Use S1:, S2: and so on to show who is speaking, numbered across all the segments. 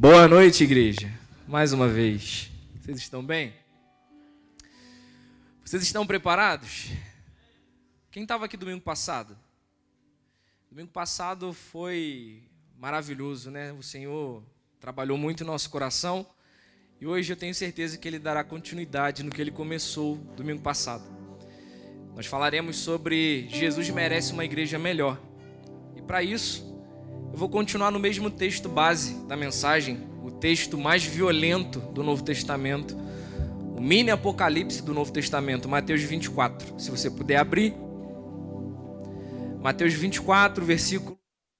S1: Boa noite, igreja. Mais uma vez. Vocês estão bem? Vocês estão preparados? Quem estava aqui domingo passado? Domingo passado foi maravilhoso, né? O Senhor trabalhou muito em nosso coração e hoje eu tenho certeza que Ele dará continuidade no que Ele começou domingo passado. Nós falaremos sobre Jesus merece uma igreja melhor. E para isso, eu vou continuar no mesmo texto base da mensagem, o texto mais violento do Novo Testamento, o mini apocalipse do Novo Testamento, Mateus 24. Se você puder abrir, Mateus 24, versículo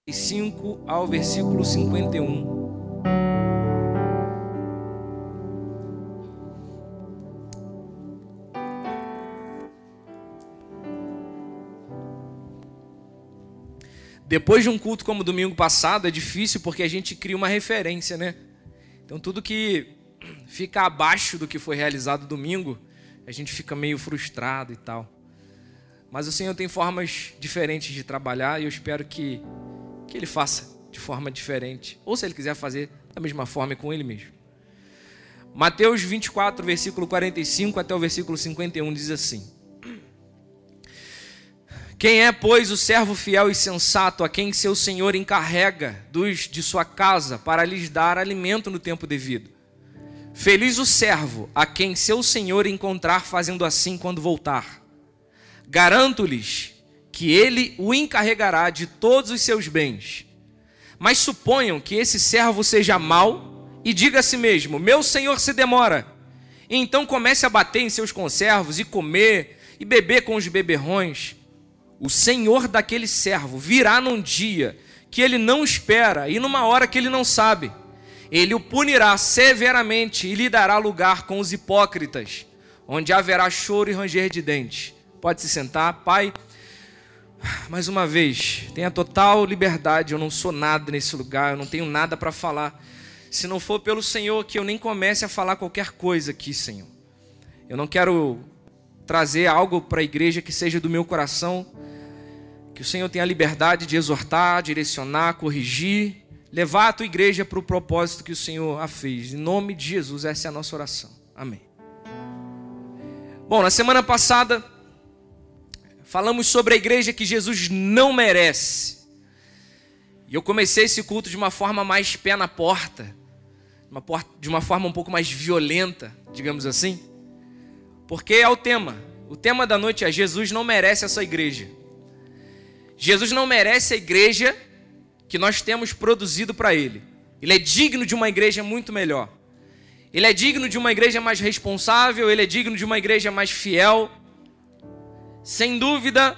S1: 5 ao versículo 51. Depois de um culto como domingo passado, é difícil porque a gente cria uma referência, né? Então tudo que fica abaixo do que foi realizado domingo, a gente fica meio frustrado e tal. Mas o Senhor tem formas diferentes de trabalhar e eu espero que, que Ele faça de forma diferente. Ou se Ele quiser fazer da mesma forma com Ele mesmo. Mateus 24, versículo 45 até o versículo 51 diz assim. Quem é, pois, o servo fiel e sensato a quem seu senhor encarrega dos de sua casa para lhes dar alimento no tempo devido? Feliz o servo a quem seu senhor encontrar fazendo assim quando voltar. Garanto-lhes que ele o encarregará de todos os seus bens. Mas suponham que esse servo seja mau e diga a si mesmo: Meu senhor se demora. E então comece a bater em seus conservos e comer e beber com os beberrões o senhor daquele servo virá num dia que ele não espera e numa hora que ele não sabe. Ele o punirá severamente e lhe dará lugar com os hipócritas, onde haverá choro e ranger de dentes. Pode se sentar, pai. Mais uma vez, tenha total liberdade. Eu não sou nada nesse lugar, eu não tenho nada para falar. Se não for pelo Senhor, que eu nem comece a falar qualquer coisa aqui, Senhor. Eu não quero trazer algo para a igreja que seja do meu coração, que o Senhor tenha a liberdade de exortar, direcionar, corrigir, levar a tua igreja para o propósito que o Senhor a fez. Em nome de Jesus, essa é a nossa oração. Amém. Bom, na semana passada, falamos sobre a igreja que Jesus não merece. E eu comecei esse culto de uma forma mais pé na porta, de uma forma um pouco mais violenta, digamos assim, porque é o tema. O tema da noite é: Jesus não merece essa igreja. Jesus não merece a igreja que nós temos produzido para ele. Ele é digno de uma igreja muito melhor. Ele é digno de uma igreja mais responsável, ele é digno de uma igreja mais fiel. Sem dúvida,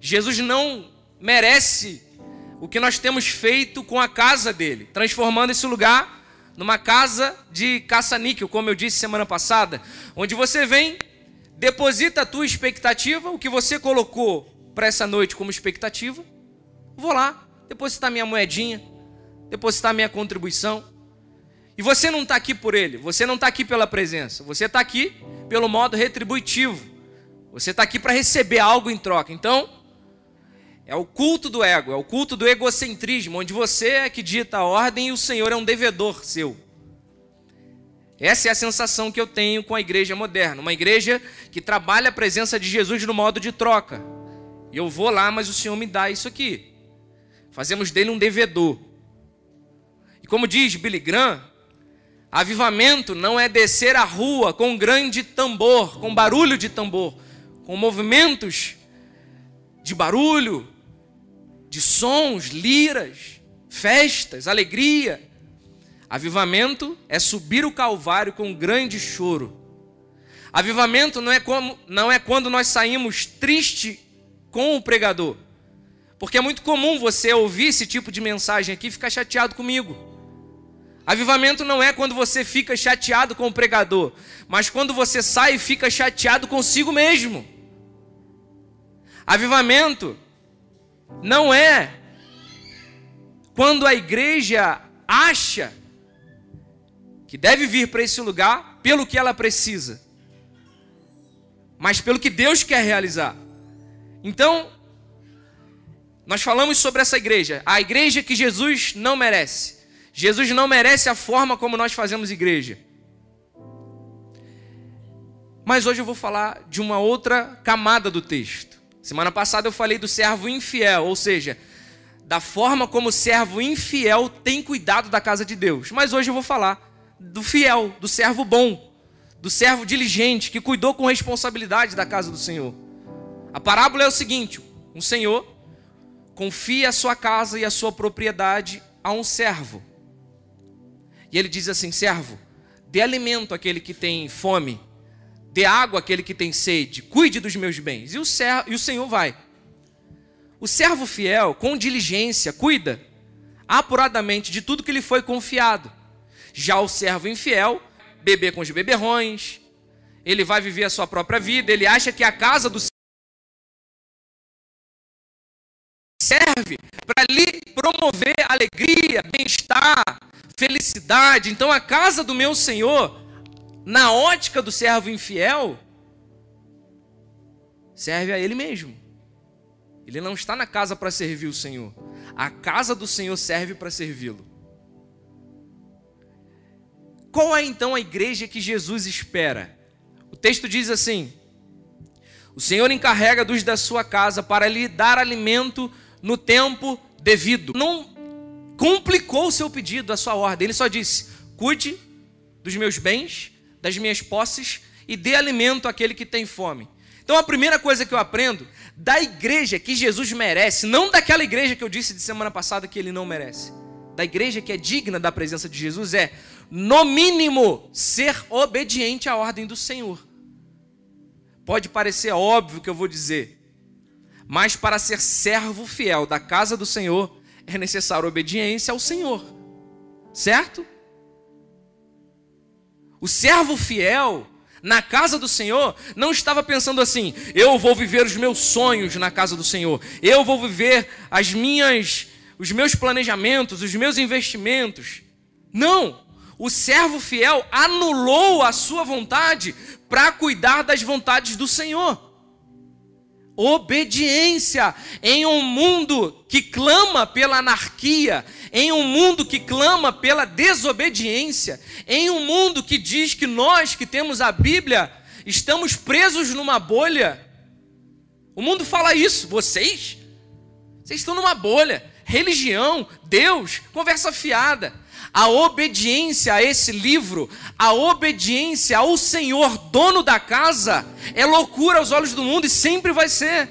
S1: Jesus não merece o que nós temos feito com a casa dele, transformando esse lugar numa casa de caça-níquel, como eu disse semana passada, onde você vem, deposita a tua expectativa, o que você colocou para essa noite como expectativa, vou lá, depositar minha moedinha, depositar minha contribuição. E você não está aqui por ele, você não está aqui pela presença, você está aqui pelo modo retributivo. Você está aqui para receber algo em troca. Então, é o culto do ego, é o culto do egocentrismo, onde você é que dita a ordem e o Senhor é um devedor seu. Essa é a sensação que eu tenho com a igreja moderna, uma igreja que trabalha a presença de Jesus no modo de troca. E eu vou lá, mas o Senhor me dá isso aqui. Fazemos dele um devedor. E como diz Billy Graham, avivamento não é descer a rua com grande tambor, com barulho de tambor, com movimentos de barulho, de sons, liras, festas, alegria. Avivamento é subir o Calvário com grande choro. Avivamento não é, como, não é quando nós saímos triste com o pregador. Porque é muito comum você ouvir esse tipo de mensagem aqui e ficar chateado comigo. Avivamento não é quando você fica chateado com o pregador, mas quando você sai e fica chateado consigo mesmo. Avivamento não é quando a igreja acha que deve vir para esse lugar pelo que ela precisa, mas pelo que Deus quer realizar. Então, nós falamos sobre essa igreja, a igreja que Jesus não merece. Jesus não merece a forma como nós fazemos igreja. Mas hoje eu vou falar de uma outra camada do texto. Semana passada eu falei do servo infiel, ou seja, da forma como o servo infiel tem cuidado da casa de Deus. Mas hoje eu vou falar do fiel, do servo bom, do servo diligente que cuidou com responsabilidade da casa do Senhor. A parábola é o seguinte: um senhor confia a sua casa e a sua propriedade a um servo. E ele diz assim: servo, dê alimento àquele que tem fome, dê água àquele que tem sede, cuide dos meus bens. E o, servo, e o Senhor vai. O servo fiel, com diligência, cuida apuradamente de tudo que lhe foi confiado. Já o servo infiel, beber com os beberrões, ele vai viver a sua própria vida, ele acha que a casa do serve para lhe promover alegria, bem-estar, felicidade. Então a casa do meu Senhor, na ótica do servo infiel, serve a ele mesmo. Ele não está na casa para servir o Senhor. A casa do Senhor serve para servi-lo. Qual é então a igreja que Jesus espera? O texto diz assim: O Senhor encarrega dos da sua casa para lhe dar alimento no tempo devido. Não complicou o seu pedido, a sua ordem. Ele só disse: cuide dos meus bens, das minhas posses e dê alimento àquele que tem fome. Então a primeira coisa que eu aprendo da igreja que Jesus merece, não daquela igreja que eu disse de semana passada que ele não merece, da igreja que é digna da presença de Jesus é, no mínimo, ser obediente à ordem do Senhor. Pode parecer óbvio que eu vou dizer, mas para ser servo fiel da casa do Senhor, é necessário obediência ao Senhor. Certo? O servo fiel na casa do Senhor não estava pensando assim: eu vou viver os meus sonhos na casa do Senhor, eu vou viver as minhas os meus planejamentos, os meus investimentos. Não. O servo fiel anulou a sua vontade para cuidar das vontades do Senhor obediência em um mundo que clama pela anarquia, em um mundo que clama pela desobediência, em um mundo que diz que nós que temos a Bíblia estamos presos numa bolha. O mundo fala isso, vocês? Vocês estão numa bolha. Religião, Deus, conversa fiada a obediência a esse livro, a obediência ao Senhor, dono da casa, é loucura aos olhos do mundo e sempre vai ser.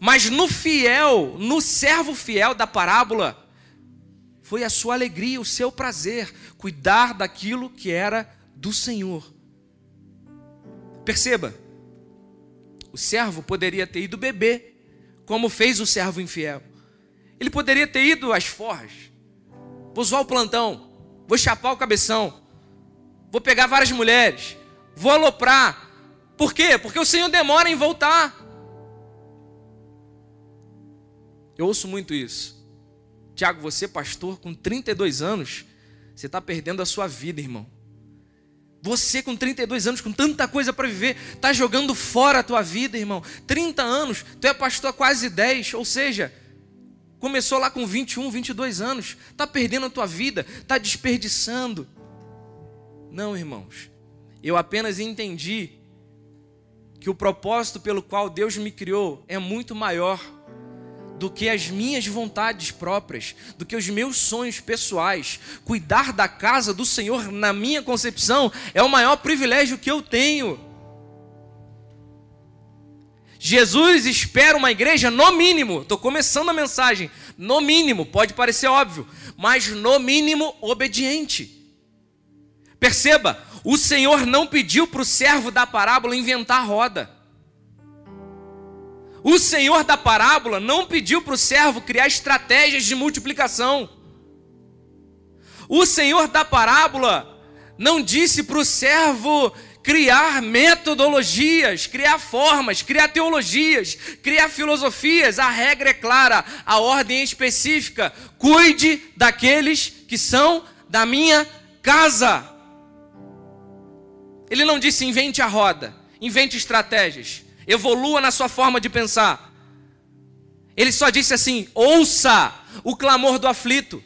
S1: Mas no fiel, no servo fiel da parábola, foi a sua alegria, o seu prazer, cuidar daquilo que era do Senhor. Perceba, o servo poderia ter ido beber, como fez o servo infiel. Ele poderia ter ido às forras, vou zoar o plantão, vou chapar o cabeção, vou pegar várias mulheres, vou aloprar. Por quê? Porque o Senhor demora em voltar. Eu ouço muito isso. Tiago, você, pastor, com 32 anos, você está perdendo a sua vida, irmão. Você com 32 anos, com tanta coisa para viver, está jogando fora a tua vida, irmão. 30 anos, tu é pastor há quase 10, ou seja, Começou lá com 21, 22 anos. Está perdendo a tua vida, está desperdiçando. Não, irmãos. Eu apenas entendi que o propósito pelo qual Deus me criou é muito maior do que as minhas vontades próprias, do que os meus sonhos pessoais. Cuidar da casa do Senhor, na minha concepção, é o maior privilégio que eu tenho. Jesus espera uma igreja, no mínimo, estou começando a mensagem, no mínimo, pode parecer óbvio, mas no mínimo obediente. Perceba, o Senhor não pediu para o servo da parábola inventar roda. O Senhor da parábola não pediu para o servo criar estratégias de multiplicação. O Senhor da parábola não disse para o servo criar metodologias, criar formas, criar teologias, criar filosofias. A regra é clara, a ordem é específica. Cuide daqueles que são da minha casa. Ele não disse invente a roda, invente estratégias, evolua na sua forma de pensar. Ele só disse assim: ouça o clamor do aflito.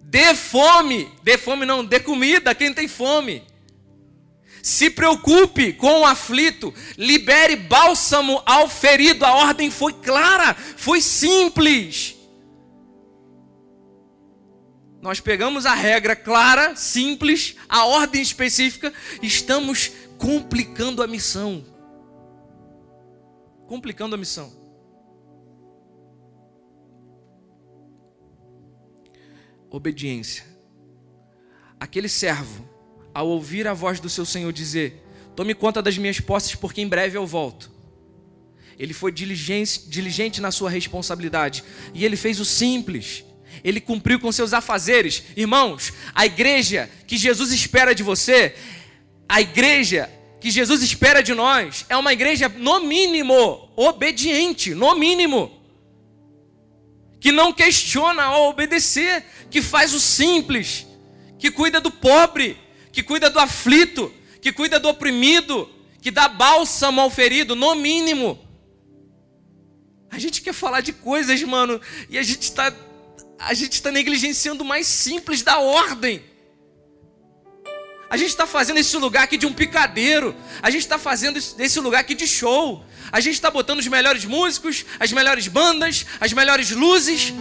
S1: Dê fome, dê fome não, dê comida quem tem fome. Se preocupe com o aflito, libere bálsamo ao ferido. A ordem foi clara, foi simples. Nós pegamos a regra clara, simples, a ordem específica, estamos complicando a missão. Complicando a missão. Obediência. Aquele servo, ao ouvir a voz do seu senhor dizer: Tome conta das minhas posses, porque em breve eu volto. Ele foi diligente, diligente na sua responsabilidade e ele fez o simples ele cumpriu com seus afazeres. Irmãos, a igreja que Jesus espera de você, a igreja que Jesus espera de nós, é uma igreja, no mínimo, obediente, no mínimo. Que não questiona ao obedecer, que faz o simples, que cuida do pobre, que cuida do aflito, que cuida do oprimido, que dá bálsamo ao ferido, no mínimo. A gente quer falar de coisas, mano, e a gente está a gente está negligenciando o mais simples da ordem. A gente está fazendo esse lugar aqui de um picadeiro. A gente está fazendo esse lugar aqui de show. A gente está botando os melhores músicos, as melhores bandas, as melhores luzes.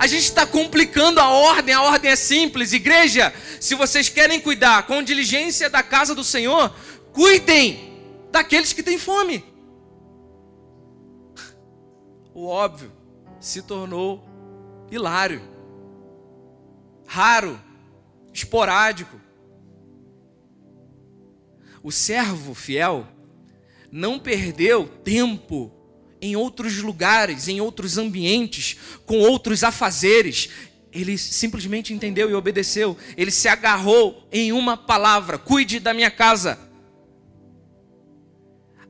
S1: A gente está complicando a ordem. A ordem é simples. Igreja, se vocês querem cuidar com diligência da casa do Senhor, cuidem daqueles que têm fome. O óbvio se tornou hilário, raro, esporádico. O servo fiel não perdeu tempo em outros lugares, em outros ambientes, com outros afazeres. Ele simplesmente entendeu e obedeceu. Ele se agarrou em uma palavra: cuide da minha casa.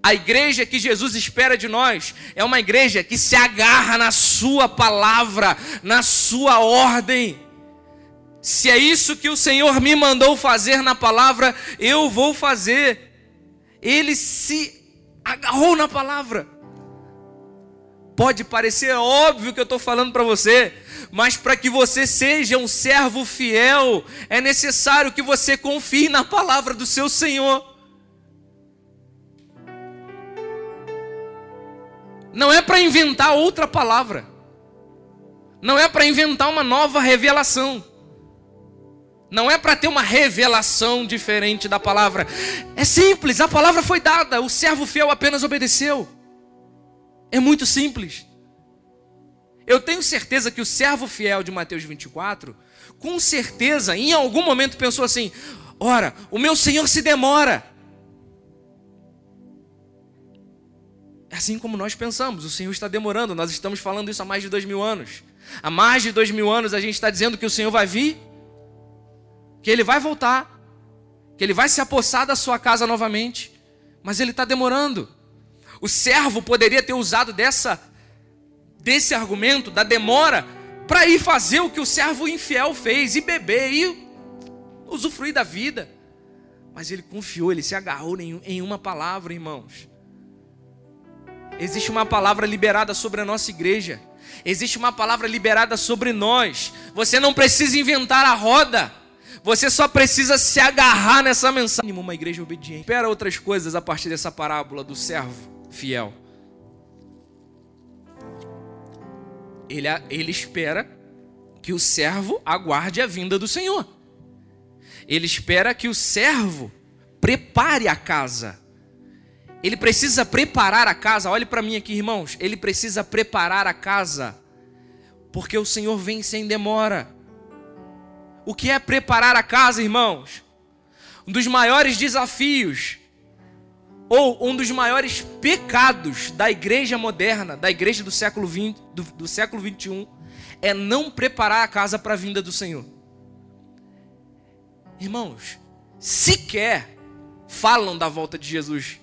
S1: A igreja que Jesus espera de nós é uma igreja que se agarra na Sua palavra, na Sua ordem. Se é isso que o Senhor me mandou fazer na palavra, eu vou fazer. Ele se agarrou na palavra. Pode parecer óbvio que eu estou falando para você, mas para que você seja um servo fiel, é necessário que você confie na palavra do seu Senhor. Não é para inventar outra palavra. Não é para inventar uma nova revelação. Não é para ter uma revelação diferente da palavra. É simples, a palavra foi dada, o servo fiel apenas obedeceu. É muito simples. Eu tenho certeza que o servo fiel de Mateus 24, com certeza, em algum momento pensou assim: ora, o meu senhor se demora. É assim como nós pensamos, o Senhor está demorando, nós estamos falando isso há mais de dois mil anos. Há mais de dois mil anos a gente está dizendo que o Senhor vai vir, que Ele vai voltar, que Ele vai se apossar da sua casa novamente, mas Ele está demorando. O servo poderia ter usado dessa, desse argumento, da demora, para ir fazer o que o servo infiel fez, e beber, e usufruir da vida. Mas ele confiou, ele se agarrou em uma palavra, irmãos. Existe uma palavra liberada sobre a nossa igreja. Existe uma palavra liberada sobre nós. Você não precisa inventar a roda. Você só precisa se agarrar nessa mensagem. Uma igreja obediente. Espera outras coisas a partir dessa parábola do servo fiel. Ele, ele espera que o servo aguarde a vinda do Senhor. Ele espera que o servo prepare a casa. Ele precisa preparar a casa. Olhe para mim aqui, irmãos. Ele precisa preparar a casa. Porque o Senhor vem sem demora. O que é preparar a casa, irmãos? Um dos maiores desafios, ou um dos maiores pecados da igreja moderna, da igreja do século, 20, do, do século 21, é não preparar a casa para a vinda do Senhor. Irmãos, sequer falam da volta de Jesus.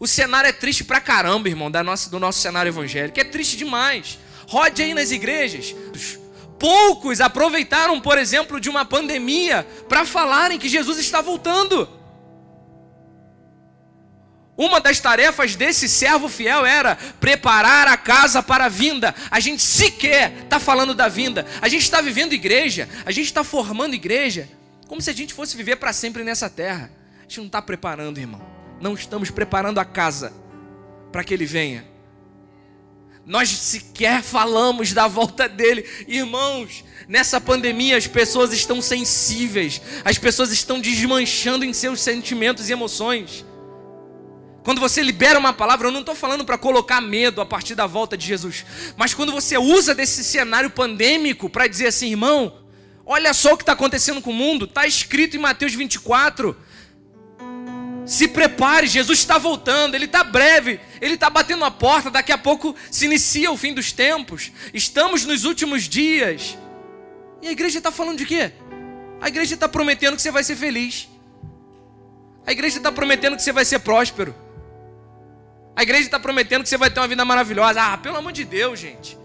S1: O cenário é triste pra caramba, irmão, da nossa, do nosso cenário evangélico. É triste demais. Rode aí nas igrejas. Poucos aproveitaram, por exemplo, de uma pandemia para falarem que Jesus está voltando. Uma das tarefas desse servo fiel era preparar a casa para a vinda. A gente sequer está falando da vinda. A gente está vivendo igreja, a gente está formando igreja, como se a gente fosse viver para sempre nessa terra. A gente não está preparando, irmão. Não estamos preparando a casa para que ele venha. Nós sequer falamos da volta dele. Irmãos, nessa pandemia as pessoas estão sensíveis, as pessoas estão desmanchando em seus sentimentos e emoções. Quando você libera uma palavra, eu não estou falando para colocar medo a partir da volta de Jesus, mas quando você usa desse cenário pandêmico para dizer assim, irmão, olha só o que está acontecendo com o mundo, está escrito em Mateus 24. Se prepare, Jesus está voltando, ele está breve, ele está batendo a porta, daqui a pouco se inicia o fim dos tempos, estamos nos últimos dias. E a igreja está falando de quê? A igreja está prometendo que você vai ser feliz, a igreja está prometendo que você vai ser próspero. A igreja está prometendo que você vai ter uma vida maravilhosa. Ah, pelo amor de Deus, gente.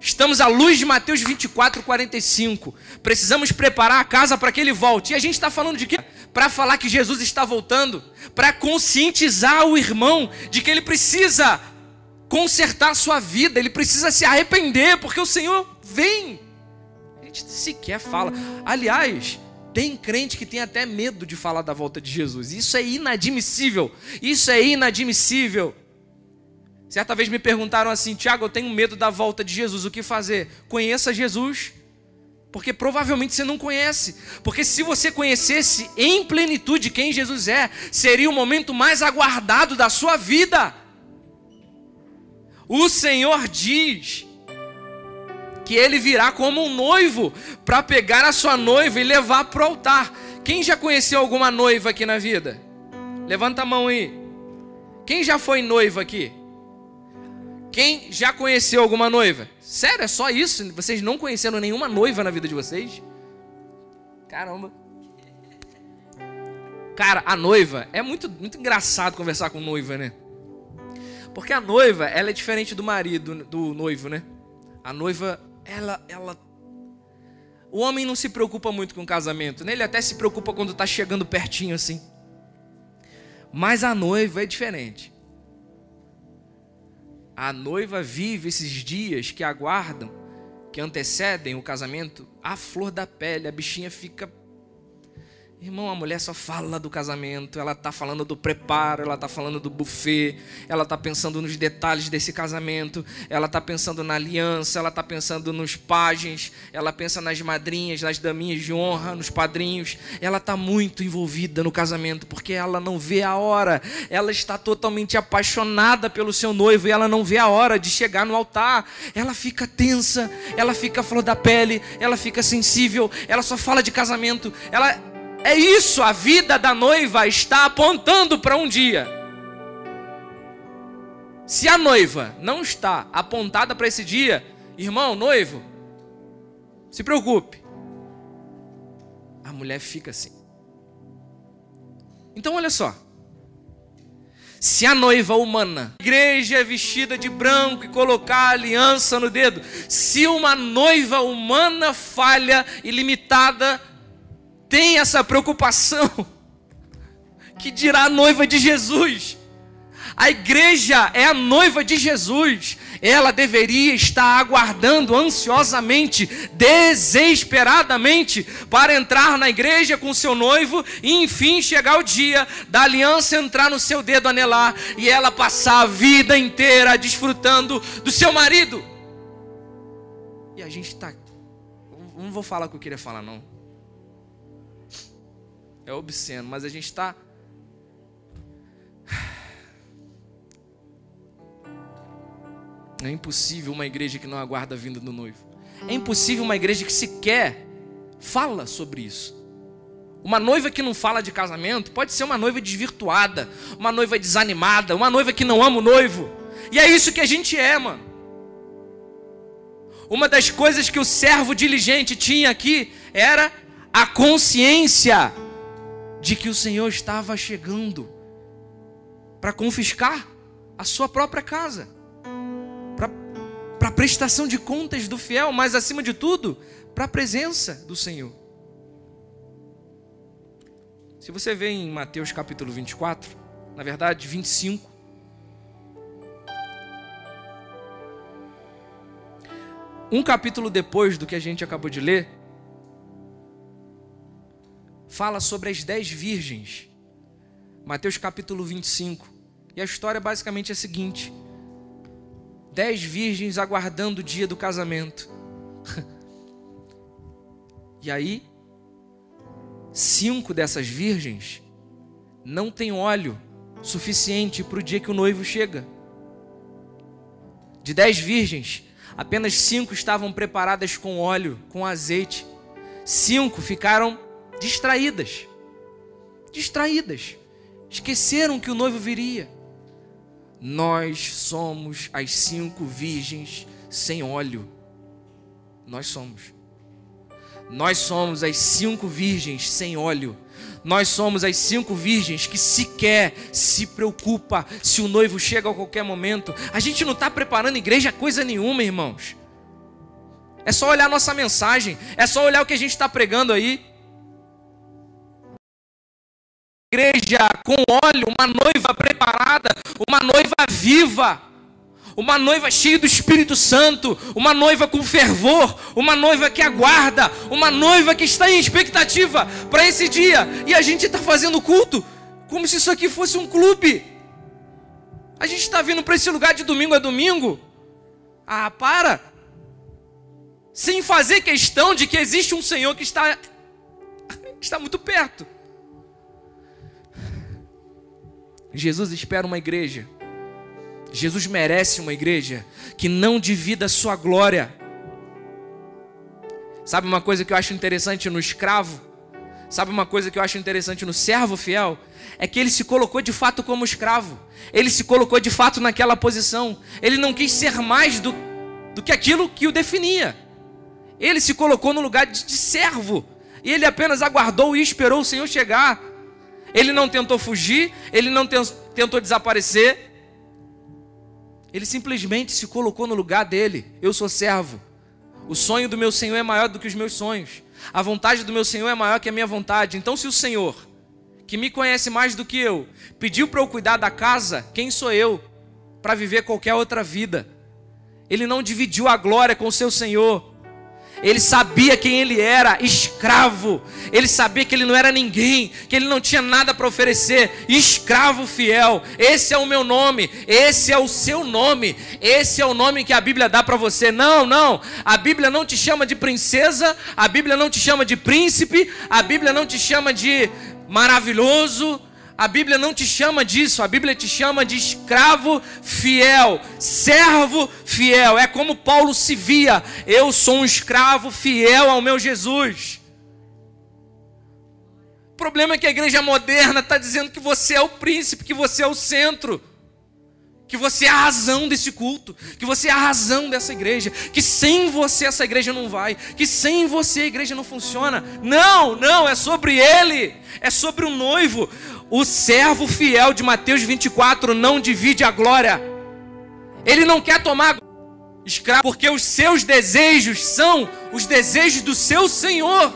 S1: Estamos à luz de Mateus 24, 45. Precisamos preparar a casa para que ele volte. E a gente está falando de quê? Para falar que Jesus está voltando. Para conscientizar o irmão de que ele precisa consertar a sua vida. Ele precisa se arrepender, porque o Senhor vem. A gente sequer fala. Aliás, tem crente que tem até medo de falar da volta de Jesus. Isso é inadmissível. Isso é inadmissível. Certa vez me perguntaram assim, Tiago, eu tenho medo da volta de Jesus, o que fazer? Conheça Jesus. Porque provavelmente você não conhece. Porque se você conhecesse em plenitude quem Jesus é, seria o momento mais aguardado da sua vida. O Senhor diz que ele virá como um noivo para pegar a sua noiva e levar para o altar. Quem já conheceu alguma noiva aqui na vida? Levanta a mão aí. Quem já foi noiva aqui? Quem já conheceu alguma noiva? Sério, é só isso? Vocês não conheceram nenhuma noiva na vida de vocês? Caramba. Cara, a noiva é muito, muito engraçado conversar com noiva, né? Porque a noiva, ela é diferente do marido, do noivo, né? A noiva, ela, ela. O homem não se preocupa muito com o casamento, né? Ele até se preocupa quando está chegando pertinho assim. Mas a noiva é diferente. A noiva vive esses dias que aguardam, que antecedem o casamento, a flor da pele, a bichinha fica Irmão, a mulher só fala do casamento, ela está falando do preparo, ela está falando do buffet, ela está pensando nos detalhes desse casamento, ela está pensando na aliança, ela está pensando nos pajens, ela pensa nas madrinhas, nas daminhas de honra, nos padrinhos. Ela está muito envolvida no casamento porque ela não vê a hora. Ela está totalmente apaixonada pelo seu noivo e ela não vê a hora de chegar no altar. Ela fica tensa, ela fica flor da pele, ela fica sensível, ela só fala de casamento, ela é isso, a vida da noiva está apontando para um dia. Se a noiva não está apontada para esse dia, irmão, noivo, se preocupe. A mulher fica assim. Então, olha só. Se a noiva humana, igreja é vestida de branco e colocar aliança no dedo, se uma noiva humana falha e limitada tem essa preocupação, que dirá a noiva de Jesus. A igreja é a noiva de Jesus. Ela deveria estar aguardando ansiosamente, desesperadamente, para entrar na igreja com seu noivo e enfim chegar o dia da aliança entrar no seu dedo anelar e ela passar a vida inteira desfrutando do seu marido. E a gente está. Não vou falar o que eu queria falar, não é obsceno, mas a gente está. É impossível uma igreja que não aguarda a vinda do noivo. É impossível uma igreja que sequer fala sobre isso. Uma noiva que não fala de casamento pode ser uma noiva desvirtuada, uma noiva desanimada, uma noiva que não ama o noivo. E é isso que a gente é, mano. Uma das coisas que o servo diligente tinha aqui era a consciência de que o Senhor estava chegando para confiscar a sua própria casa, para prestação de contas do fiel, mas acima de tudo, para a presença do Senhor. Se você vê em Mateus capítulo 24, na verdade 25, um capítulo depois do que a gente acabou de ler, fala sobre as dez virgens. Mateus capítulo 25. E a história basicamente é a seguinte: dez virgens aguardando o dia do casamento. e aí, cinco dessas virgens não têm óleo suficiente para o dia que o noivo chega. De dez virgens, apenas cinco estavam preparadas com óleo, com azeite. Cinco ficaram distraídas. Distraídas. Esqueceram que o noivo viria. Nós somos as cinco virgens sem óleo. Nós somos. Nós somos as cinco virgens sem óleo. Nós somos as cinco virgens que sequer se preocupa se o noivo chega a qualquer momento. A gente não está preparando igreja coisa nenhuma, irmãos. É só olhar nossa mensagem, é só olhar o que a gente está pregando aí. Igreja com óleo, uma noiva preparada, uma noiva viva uma noiva cheia do Espírito Santo, uma noiva com fervor, uma noiva que aguarda, uma noiva que está em expectativa para esse dia, e a gente está fazendo culto como se isso aqui fosse um clube. A gente está vindo para esse lugar de domingo a domingo. Ah, para! Sem fazer questão de que existe um Senhor que está, está muito perto. Jesus espera uma igreja Jesus merece uma igreja que não divida a sua glória. Sabe uma coisa que eu acho interessante no escravo? Sabe uma coisa que eu acho interessante no servo fiel? É que ele se colocou de fato como escravo. Ele se colocou de fato naquela posição. Ele não quis ser mais do, do que aquilo que o definia. Ele se colocou no lugar de, de servo. E ele apenas aguardou e esperou o Senhor chegar. Ele não tentou fugir, ele não tentou desaparecer, ele simplesmente se colocou no lugar dele. Eu sou servo. O sonho do meu Senhor é maior do que os meus sonhos. A vontade do meu Senhor é maior que a minha vontade. Então, se o Senhor, que me conhece mais do que eu, pediu para eu cuidar da casa, quem sou eu para viver qualquer outra vida? Ele não dividiu a glória com o seu Senhor. Ele sabia quem ele era, escravo. Ele sabia que ele não era ninguém, que ele não tinha nada para oferecer. Escravo fiel. Esse é o meu nome, esse é o seu nome. Esse é o nome que a Bíblia dá para você. Não, não. A Bíblia não te chama de princesa, a Bíblia não te chama de príncipe, a Bíblia não te chama de maravilhoso, a Bíblia não te chama disso, a Bíblia te chama de escravo fiel, servo fiel. É como Paulo se via: eu sou um escravo fiel ao meu Jesus. O problema é que a igreja moderna está dizendo que você é o príncipe, que você é o centro, que você é a razão desse culto, que você é a razão dessa igreja, que sem você essa igreja não vai, que sem você a igreja não funciona. Não, não, é sobre ele, é sobre o noivo. O servo fiel de Mateus 24 não divide a glória. Ele não quer tomar escravo, porque os seus desejos são os desejos do seu Senhor.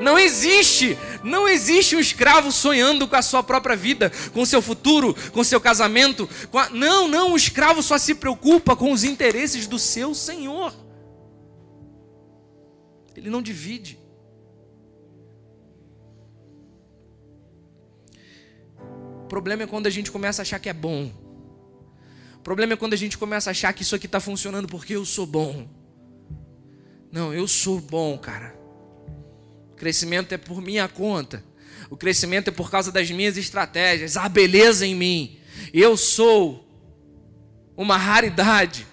S1: Não existe, não existe um escravo sonhando com a sua própria vida, com o seu futuro, com o seu casamento. A... Não, não, o escravo só se preocupa com os interesses do seu Senhor. Ele não divide. Problema é quando a gente começa a achar que é bom. O problema é quando a gente começa a achar que isso aqui está funcionando porque eu sou bom. Não, eu sou bom, cara. O crescimento é por minha conta. O crescimento é por causa das minhas estratégias. Há beleza em mim. Eu sou uma raridade.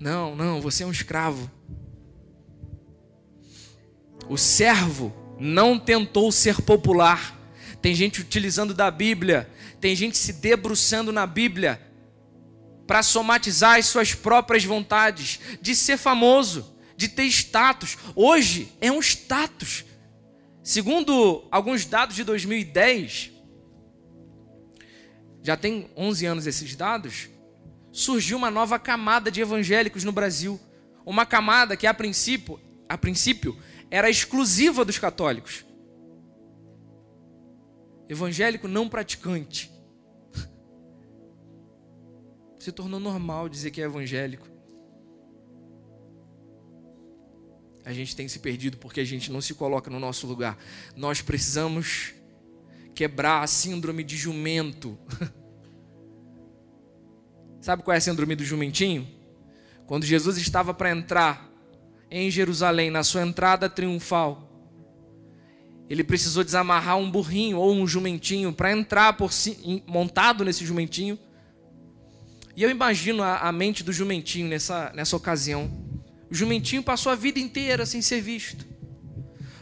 S1: Não, não, você é um escravo. O servo não tentou ser popular tem gente utilizando da Bíblia, tem gente se debruçando na Bíblia para somatizar as suas próprias vontades, de ser famoso, de ter status. Hoje é um status. Segundo alguns dados de 2010, já tem 11 anos esses dados, surgiu uma nova camada de evangélicos no Brasil. Uma camada que a princípio, a princípio era exclusiva dos católicos. Evangélico não praticante. Se tornou normal dizer que é evangélico. A gente tem se perdido porque a gente não se coloca no nosso lugar. Nós precisamos quebrar a síndrome de jumento. Sabe qual é a síndrome do jumentinho? Quando Jesus estava para entrar em Jerusalém, na sua entrada triunfal, ele precisou desamarrar um burrinho ou um jumentinho para entrar si, montado nesse jumentinho. E eu imagino a, a mente do jumentinho nessa, nessa ocasião. O jumentinho passou a vida inteira sem ser visto.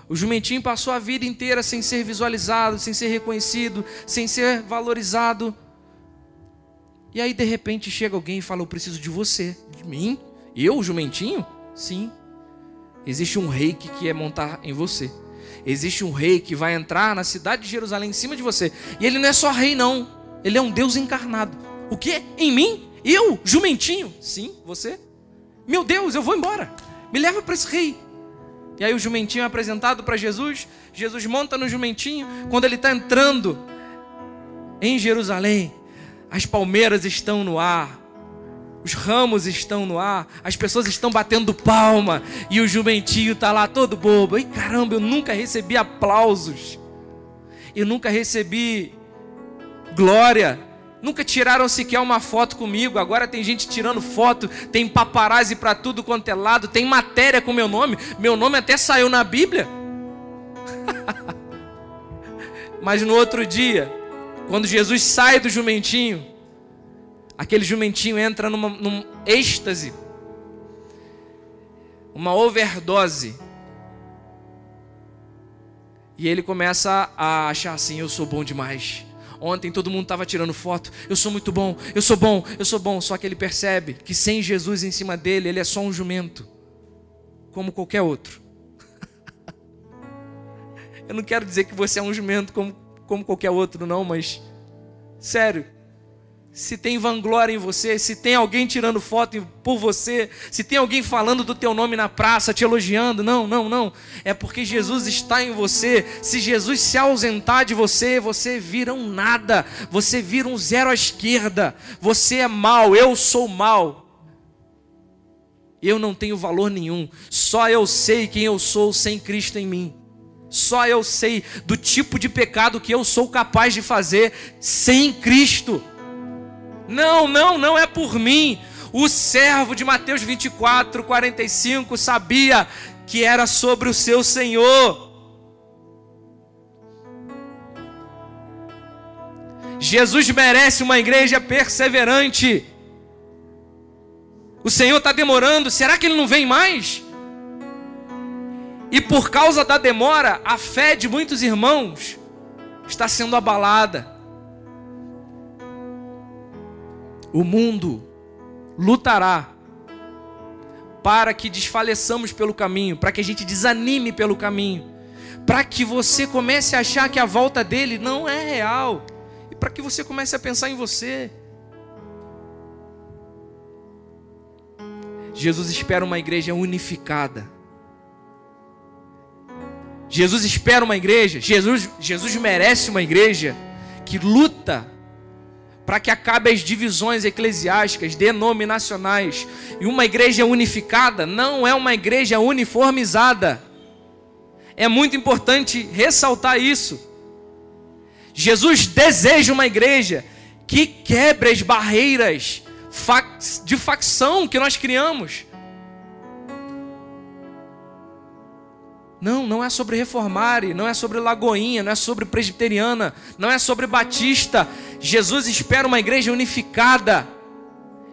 S1: O jumentinho passou a vida inteira sem ser visualizado, sem ser reconhecido, sem ser valorizado. E aí, de repente, chega alguém e fala: Eu preciso de você. De mim? Eu, o jumentinho? Sim. Existe um rei que quer montar em você. Existe um rei que vai entrar na cidade de Jerusalém em cima de você. E ele não é só rei, não. Ele é um Deus encarnado. O que? Em mim? Eu, jumentinho? Sim, você. Meu Deus, eu vou embora. Me leva para esse rei. E aí o jumentinho é apresentado para Jesus. Jesus monta no jumentinho. Quando ele está entrando em Jerusalém, as palmeiras estão no ar. Os ramos estão no ar, as pessoas estão batendo palma e o jumentinho está lá todo bobo. E caramba, eu nunca recebi aplausos. Eu nunca recebi glória. Nunca tiraram sequer uma foto comigo. Agora tem gente tirando foto, tem paparazzi para tudo quanto é lado, tem matéria com meu nome. Meu nome até saiu na Bíblia. Mas no outro dia, quando Jesus sai do jumentinho, aquele jumentinho entra numa, num êxtase, uma overdose. E ele começa a achar assim: eu sou bom demais. Ontem todo mundo estava tirando foto. Eu sou muito bom, eu sou bom, eu sou bom. Só que ele percebe que sem Jesus em cima dele, ele é só um jumento, como qualquer outro. eu não quero dizer que você é um jumento como, como qualquer outro, não, mas sério se tem vanglória em você, se tem alguém tirando foto por você, se tem alguém falando do teu nome na praça, te elogiando, não, não, não. É porque Jesus está em você. Se Jesus se ausentar de você, você vira um nada, você vira um zero à esquerda. Você é mal, eu sou mal. Eu não tenho valor nenhum. Só eu sei quem eu sou sem Cristo em mim. Só eu sei do tipo de pecado que eu sou capaz de fazer sem Cristo. Não, não, não é por mim. O servo de Mateus 24, 45 sabia que era sobre o seu Senhor. Jesus merece uma igreja perseverante. O Senhor está demorando, será que Ele não vem mais? E por causa da demora, a fé de muitos irmãos está sendo abalada. O mundo lutará para que desfaleçamos pelo caminho, para que a gente desanime pelo caminho, para que você comece a achar que a volta dele não é real, e para que você comece a pensar em você. Jesus espera uma igreja unificada. Jesus espera uma igreja, Jesus, Jesus merece uma igreja que luta para que acabe as divisões eclesiásticas, denominacionais. E uma igreja unificada não é uma igreja uniformizada. É muito importante ressaltar isso. Jesus deseja uma igreja que quebre as barreiras de facção que nós criamos. Não, não é sobre reformare, não é sobre lagoinha, não é sobre presbiteriana, não é sobre batista. Jesus espera uma igreja unificada.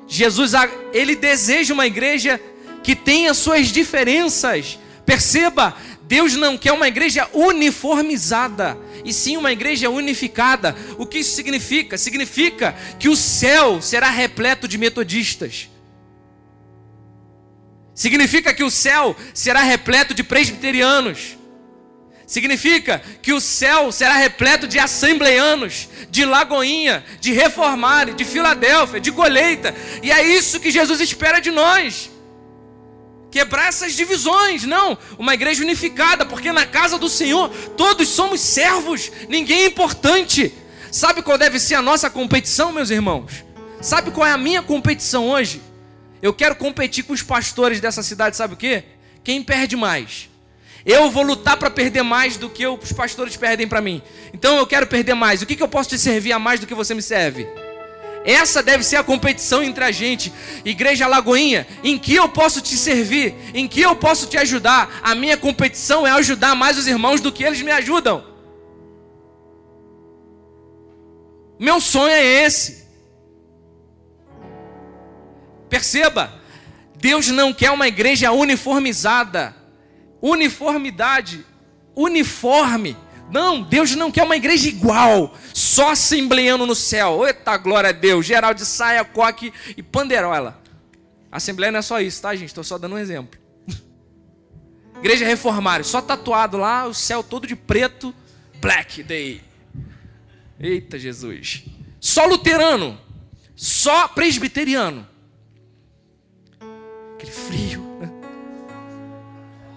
S1: Jesus, ele deseja uma igreja que tenha suas diferenças. Perceba, Deus não quer uma igreja uniformizada, e sim uma igreja unificada. O que isso significa? Significa que o céu será repleto de metodistas Significa que o céu será repleto de presbiterianos. Significa que o céu será repleto de assembleianos, de Lagoinha, de Reformare, de Filadélfia, de Colheita. E é isso que Jesus espera de nós. quebrar essas divisões, não, uma igreja unificada, porque na casa do Senhor todos somos servos, ninguém é importante. Sabe qual deve ser a nossa competição, meus irmãos? Sabe qual é a minha competição hoje? Eu quero competir com os pastores dessa cidade, sabe o quê? Quem perde mais? Eu vou lutar para perder mais do que os pastores perdem para mim. Então eu quero perder mais. O que, que eu posso te servir a mais do que você me serve? Essa deve ser a competição entre a gente. Igreja Lagoinha, em que eu posso te servir? Em que eu posso te ajudar? A minha competição é ajudar mais os irmãos do que eles me ajudam. Meu sonho é esse. Perceba, Deus não quer uma igreja uniformizada uniformidade, uniforme. Não, Deus não quer uma igreja igual, só assembleando no céu. Eita, glória a Deus, geral de saia, coque e panderola. Assembleia não é só isso, tá, gente? Estou só dando um exemplo. Igreja reformária, só tatuado lá, o céu todo de preto, black day. Eita, Jesus. Só luterano, só presbiteriano. Aquele frio.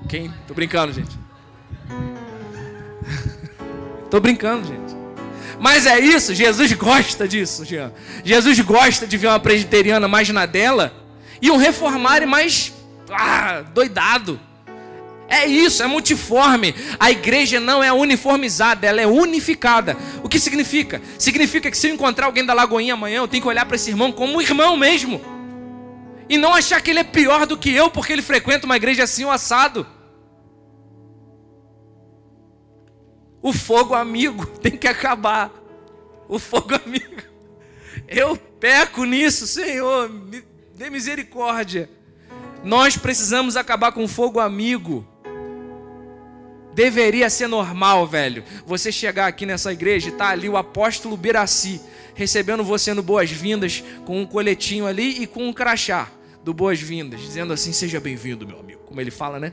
S1: Quem? Tô brincando, gente. Tô brincando, gente. Mas é isso, Jesus gosta disso, Jean. Jesus gosta de ver uma presbiteriana mais na dela e um reformário mais ah, doidado. É isso, é multiforme. A igreja não é uniformizada, ela é unificada. O que significa? Significa que se eu encontrar alguém da Lagoinha amanhã, eu tenho que olhar para esse irmão como um irmão mesmo. E não achar que ele é pior do que eu porque ele frequenta uma igreja assim ou assado. O fogo amigo tem que acabar. O fogo amigo. Eu peco nisso, Senhor, me dê misericórdia. Nós precisamos acabar com o fogo amigo. Deveria ser normal, velho. Você chegar aqui nessa igreja e tá ali o apóstolo Biraci recebendo você no boas-vindas com um coletinho ali e com um crachá do boas-vindas, dizendo assim: "Seja bem-vindo, meu amigo". Como ele fala, né?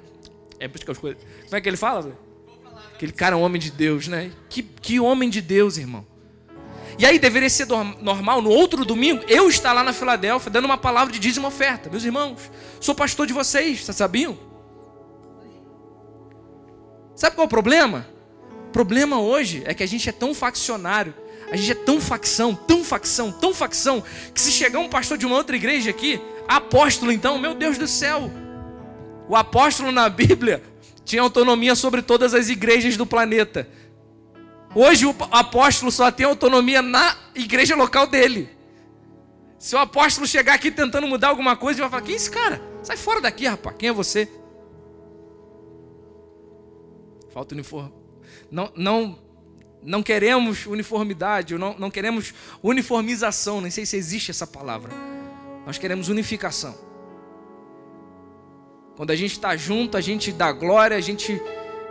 S1: É por isso que as coisas. Como é que ele fala? Aquele cara é um homem de Deus, né? Que, que homem de Deus, irmão. E aí deveria ser normal, no outro domingo, eu estar lá na Filadélfia dando uma palavra de dízimo oferta. Meus irmãos, sou pastor de vocês, vocês sabiam? Sabe qual é o problema? O problema hoje é que a gente é tão faccionário, a gente é tão facção, tão facção, tão facção, que se chegar um pastor de uma outra igreja aqui, apóstolo então, meu Deus do céu, o apóstolo na Bíblia tinha autonomia sobre todas as igrejas do planeta. Hoje o apóstolo só tem autonomia na igreja local dele. Se o apóstolo chegar aqui tentando mudar alguma coisa, ele vai falar: Quem é esse cara? Sai fora daqui, rapaz. Quem é você? Falta uniforme. Não, não, não queremos uniformidade, não, não queremos uniformização. Nem sei se existe essa palavra. Nós queremos unificação. Quando a gente está junto, a gente dá glória, a gente.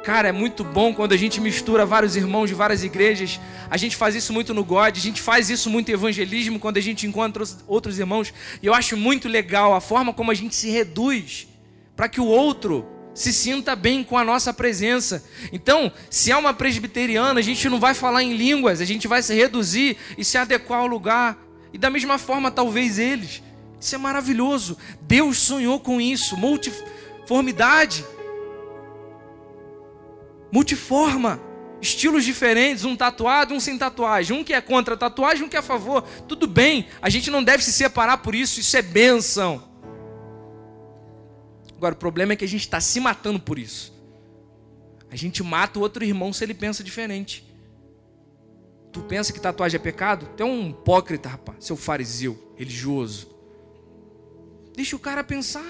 S1: Cara, é muito bom quando a gente mistura vários irmãos de várias igrejas. A gente faz isso muito no God, a gente faz isso muito em evangelismo quando a gente encontra outros irmãos. E eu acho muito legal a forma como a gente se reduz para que o outro se sinta bem com a nossa presença. Então, se é uma presbiteriana, a gente não vai falar em línguas, a gente vai se reduzir e se adequar ao lugar. E da mesma forma, talvez eles. Isso é maravilhoso. Deus sonhou com isso. Multi Formidade. Multiforma. Estilos diferentes, um tatuado, um sem tatuagem. Um que é contra a tatuagem, um que é a favor. Tudo bem, a gente não deve se separar por isso, isso é bênção. Agora, o problema é que a gente está se matando por isso. A gente mata o outro irmão se ele pensa diferente. Tu pensa que tatuagem é pecado? Tu é um hipócrita, rapaz, seu fariseu, religioso. Deixa o cara pensar.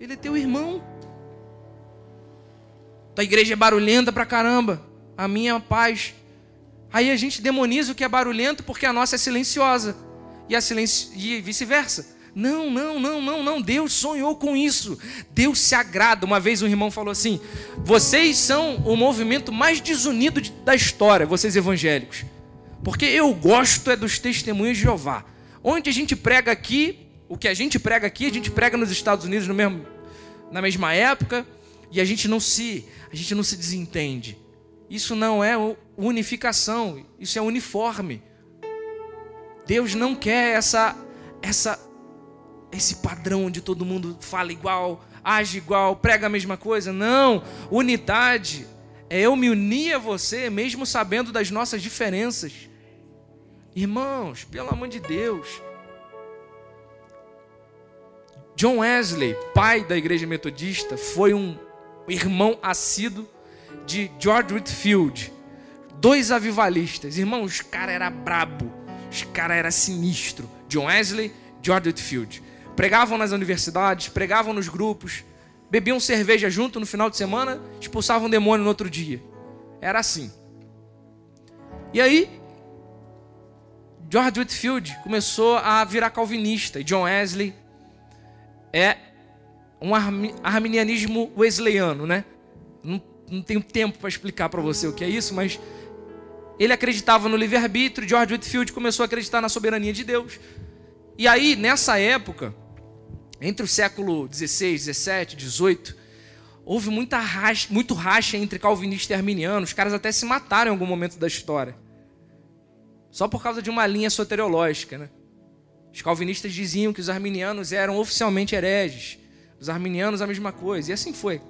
S1: Ele é teu irmão. Tua igreja é barulhenta pra caramba. A minha é paz. Aí a gente demoniza o que é barulhento porque a nossa é silenciosa. E, a silenci... e vice-versa. Não, não, não, não, não. Deus sonhou com isso. Deus se agrada. Uma vez um irmão falou assim: vocês são o movimento mais desunido da história, vocês evangélicos. Porque eu gosto é dos testemunhos de Jeová. Onde a gente prega aqui, o que a gente prega aqui, a gente prega nos Estados Unidos no mesmo, na mesma época e a gente não se, a gente não se desentende. Isso não é unificação, isso é uniforme. Deus não quer essa essa esse padrão onde todo mundo fala igual, age igual, prega a mesma coisa. Não, unidade é eu me unir a você mesmo sabendo das nossas diferenças. Irmãos, pelo amor de Deus. John Wesley, pai da igreja metodista, foi um irmão assíduo de George Whitfield, dois avivalistas. Irmãos, os cara era brabo, os cara era sinistro. John Wesley, George Whitfield. Pregavam nas universidades, pregavam nos grupos, bebiam cerveja junto no final de semana, expulsavam demônio no outro dia. Era assim. E aí, George Whitfield começou a virar calvinista. E John Wesley é um arminianismo wesleyano, né? Não, não tenho tempo para explicar para você o que é isso, mas ele acreditava no livre-arbítrio. George Whitfield começou a acreditar na soberania de Deus. E aí, nessa época, entre o século 16, 17, 18, houve muita racha, muito racha entre calvinista e arminiano. Os caras até se mataram em algum momento da história. Só por causa de uma linha soteriológica, né? Os calvinistas diziam que os arminianos eram oficialmente hereges. Os arminianos a mesma coisa. E assim foi.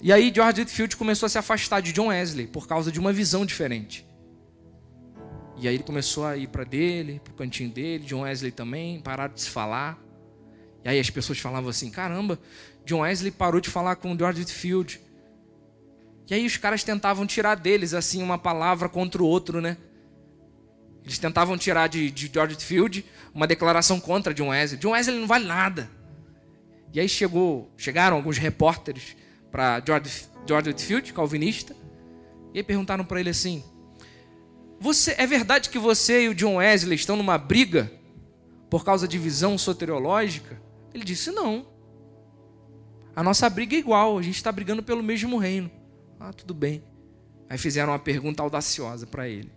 S1: E aí George Whitfield começou a se afastar de John Wesley por causa de uma visão diferente. E aí ele começou a ir para dele, para o cantinho dele, John Wesley também, pararam de se falar. E aí as pessoas falavam assim: caramba, John Wesley parou de falar com George Whitfield. E aí os caras tentavam tirar deles assim uma palavra contra o outro, né? Eles tentavam tirar de, de George Whitfield uma declaração contra John Wesley. John Wesley não vale nada. E aí chegou, chegaram alguns repórteres para George, George calvinista, e aí perguntaram para ele assim: você, é verdade que você e o John Wesley estão numa briga por causa de visão soteriológica? Ele disse: Não. A nossa briga é igual, a gente está brigando pelo mesmo reino. Ah, tudo bem. Aí fizeram uma pergunta audaciosa para ele: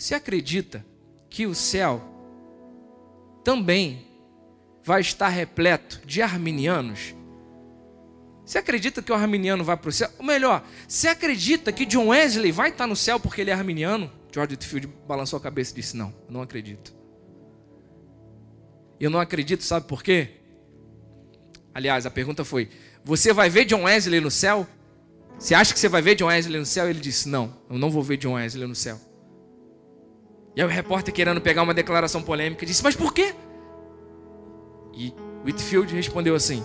S1: Você acredita que o céu também vai estar repleto de arminianos? Você acredita que o arminiano vai para o céu? Ou melhor, você acredita que John Wesley vai estar no céu porque ele é arminiano? George Whitfield balançou a cabeça e disse: Não, eu não acredito. Eu não acredito, sabe por quê? Aliás, a pergunta foi: Você vai ver John Wesley no céu? Você acha que você vai ver John Wesley no céu? Ele disse: Não, eu não vou ver John Wesley no céu. E aí o repórter, querendo pegar uma declaração polêmica, disse: Mas por quê? E Whitfield respondeu assim: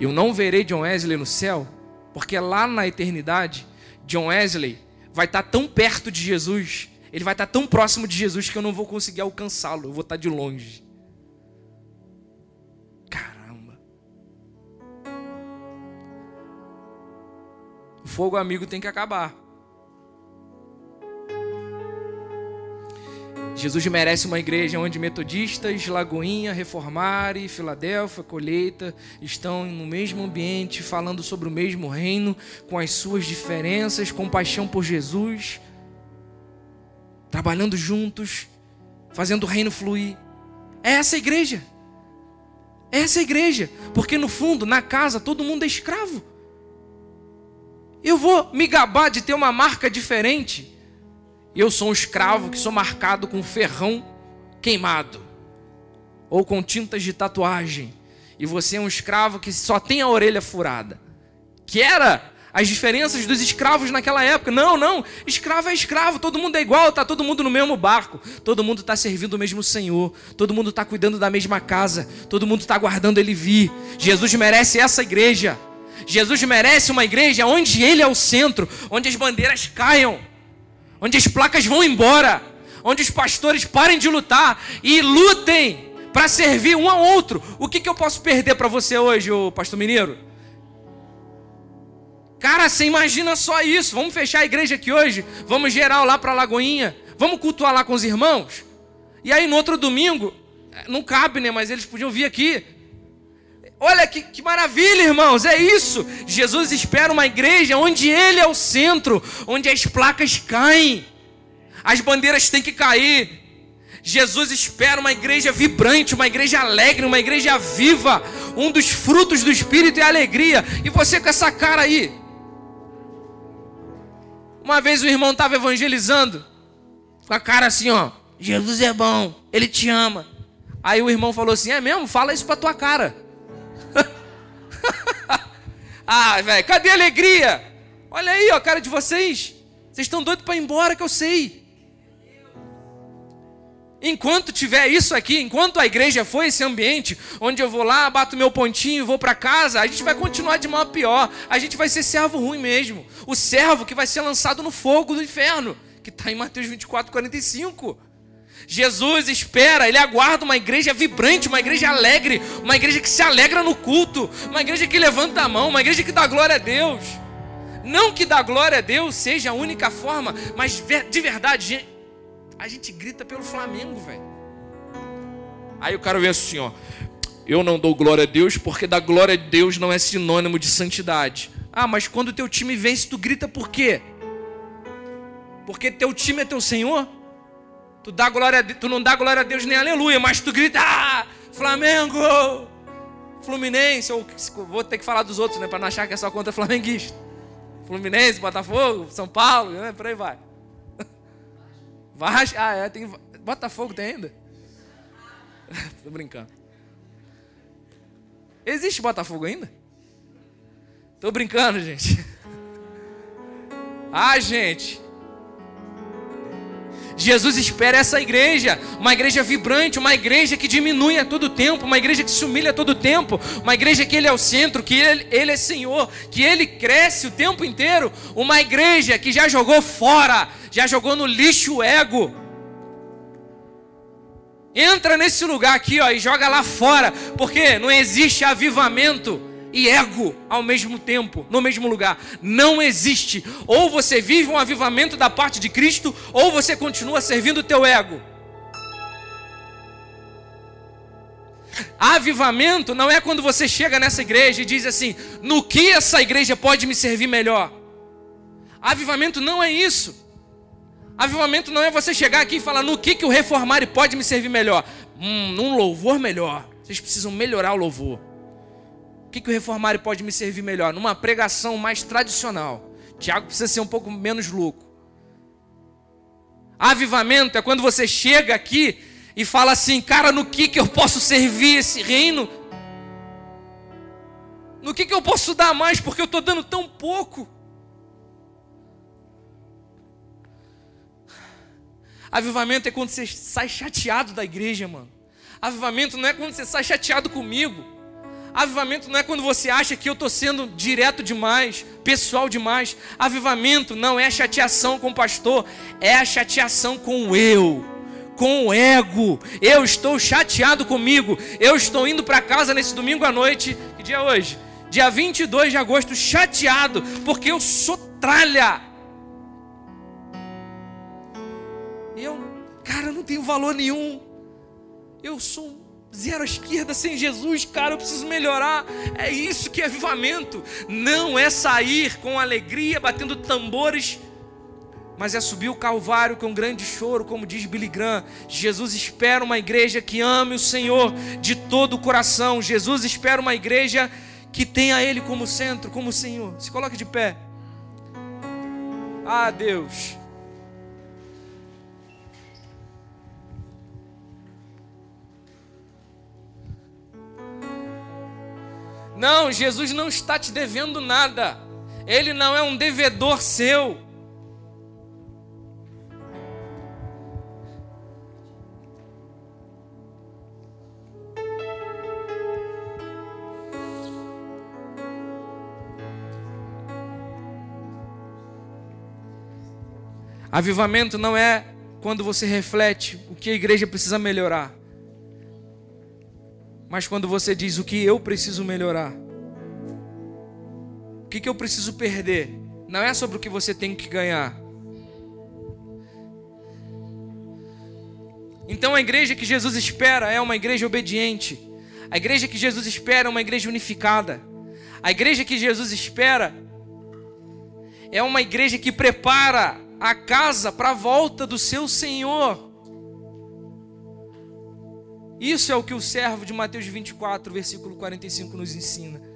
S1: Eu não verei John Wesley no céu, porque lá na eternidade, John Wesley vai estar tão perto de Jesus, ele vai estar tão próximo de Jesus que eu não vou conseguir alcançá-lo, eu vou estar de longe. Caramba. O fogo amigo tem que acabar. Jesus merece uma igreja onde metodistas, Lagoinha, Reformare, Filadélfia, Colheita estão no mesmo ambiente, falando sobre o mesmo reino, com as suas diferenças, com paixão por Jesus, trabalhando juntos, fazendo o reino fluir. É essa a igreja. É essa a igreja, porque no fundo, na casa, todo mundo é escravo. Eu vou me gabar de ter uma marca diferente eu sou um escravo que sou marcado com ferrão queimado ou com tintas de tatuagem. E você é um escravo que só tem a orelha furada. Que era as diferenças dos escravos naquela época. Não, não. Escravo é escravo. Todo mundo é igual. Tá todo mundo no mesmo barco. Todo mundo está servindo o mesmo Senhor. Todo mundo está cuidando da mesma casa. Todo mundo está aguardando Ele vir. Jesus merece essa igreja. Jesus merece uma igreja onde Ele é o centro, onde as bandeiras caiam onde as placas vão embora, onde os pastores parem de lutar e lutem para servir um ao outro. O que, que eu posso perder para você hoje, ô pastor Mineiro? Cara, você imagina só isso. Vamos fechar a igreja aqui hoje, vamos geral lá para a Lagoinha, vamos cultuar lá com os irmãos. E aí no outro domingo, não cabe, né? Mas eles podiam vir aqui. Olha que, que, maravilha, irmãos, é isso. Jesus espera uma igreja onde Ele é o centro, onde as placas caem, as bandeiras têm que cair. Jesus espera uma igreja vibrante, uma igreja alegre, uma igreja viva. Um dos frutos do Espírito é a alegria. E você com essa cara aí. Uma vez o irmão estava evangelizando, com a cara assim, ó. Jesus é bom, Ele te ama. Aí o irmão falou assim: É mesmo? Fala isso pra tua cara. Ah, velho, cadê a alegria? Olha aí, ó, a cara de vocês. Vocês estão doidos para ir embora, que eu sei. Enquanto tiver isso aqui, enquanto a igreja for esse ambiente onde eu vou lá, bato meu pontinho e vou para casa, a gente vai continuar de mal a pior. A gente vai ser servo ruim mesmo. O servo que vai ser lançado no fogo do inferno, que está em Mateus 24, 45. Jesus espera, ele aguarda uma igreja vibrante, uma igreja alegre, uma igreja que se alegra no culto, uma igreja que levanta a mão, uma igreja que dá glória a Deus. Não que dar glória a Deus seja a única forma, mas de verdade, a gente grita pelo Flamengo, velho. Aí o cara vê assim, ó. Eu não dou glória a Deus porque dar glória a Deus não é sinônimo de santidade. Ah, mas quando teu time vence, tu grita por quê? Porque teu time é teu Senhor? Tu, dá glória, tu não dá glória a Deus nem aleluia, mas tu grita, ah, Flamengo, Fluminense, ou vou ter que falar dos outros, né, para não achar que é só contra flamenguista. Fluminense, Botafogo, São Paulo, né, por aí vai. Vasco, ah, é, tem. Botafogo tem ainda? Tô brincando. Existe Botafogo ainda? Tô brincando, gente. Ah, gente. Jesus espera essa igreja, uma igreja vibrante, uma igreja que diminui a todo tempo, uma igreja que se humilha a todo tempo, uma igreja que Ele é o centro, que Ele, ele é Senhor, que Ele cresce o tempo inteiro, uma igreja que já jogou fora, já jogou no lixo o ego. Entra nesse lugar aqui ó, e joga lá fora, porque não existe avivamento e ego ao mesmo tempo, no mesmo lugar. Não existe. Ou você vive um avivamento da parte de Cristo, ou você continua servindo o teu ego. Avivamento não é quando você chega nessa igreja e diz assim: no que essa igreja pode me servir melhor? Avivamento não é isso. Avivamento não é você chegar aqui e falar no que, que o reformário pode me servir melhor. Hum, num louvor melhor. Vocês precisam melhorar o louvor. Que, que o reformário pode me servir melhor? Numa pregação mais tradicional. Tiago precisa ser um pouco menos louco. Avivamento é quando você chega aqui e fala assim, cara, no que, que eu posso servir esse reino? No que, que eu posso dar mais porque eu estou dando tão pouco? Avivamento é quando você sai chateado da igreja, mano. Avivamento não é quando você sai chateado comigo. Avivamento não é quando você acha que eu estou sendo direto demais, pessoal demais. Avivamento não é chateação com o pastor, é a chateação com o eu, com o ego. Eu estou chateado comigo. Eu estou indo para casa nesse domingo à noite. Que dia é hoje? Dia 22 de agosto, chateado, porque eu sou tralha. Eu, cara, não tenho valor nenhum. Eu sou zero à esquerda sem Jesus, cara, eu preciso melhorar. É isso que é avivamento. Não é sair com alegria, batendo tambores, mas é subir o Calvário com um grande choro, como diz Billy Graham. Jesus espera uma igreja que ame o Senhor de todo o coração. Jesus espera uma igreja que tenha Ele como centro, como Senhor. Se coloque de pé. Ah, Deus. Não, Jesus não está te devendo nada. Ele não é um devedor seu. Avivamento não é quando você reflete o que a igreja precisa melhorar mas quando você diz o que eu preciso melhorar, o que, que eu preciso perder, não é sobre o que você tem que ganhar. Então a igreja que Jesus espera é uma igreja obediente. A igreja que Jesus espera é uma igreja unificada. A igreja que Jesus espera é uma igreja que prepara a casa para a volta do seu Senhor. Isso é o que o servo de Mateus 24, versículo 45 nos ensina.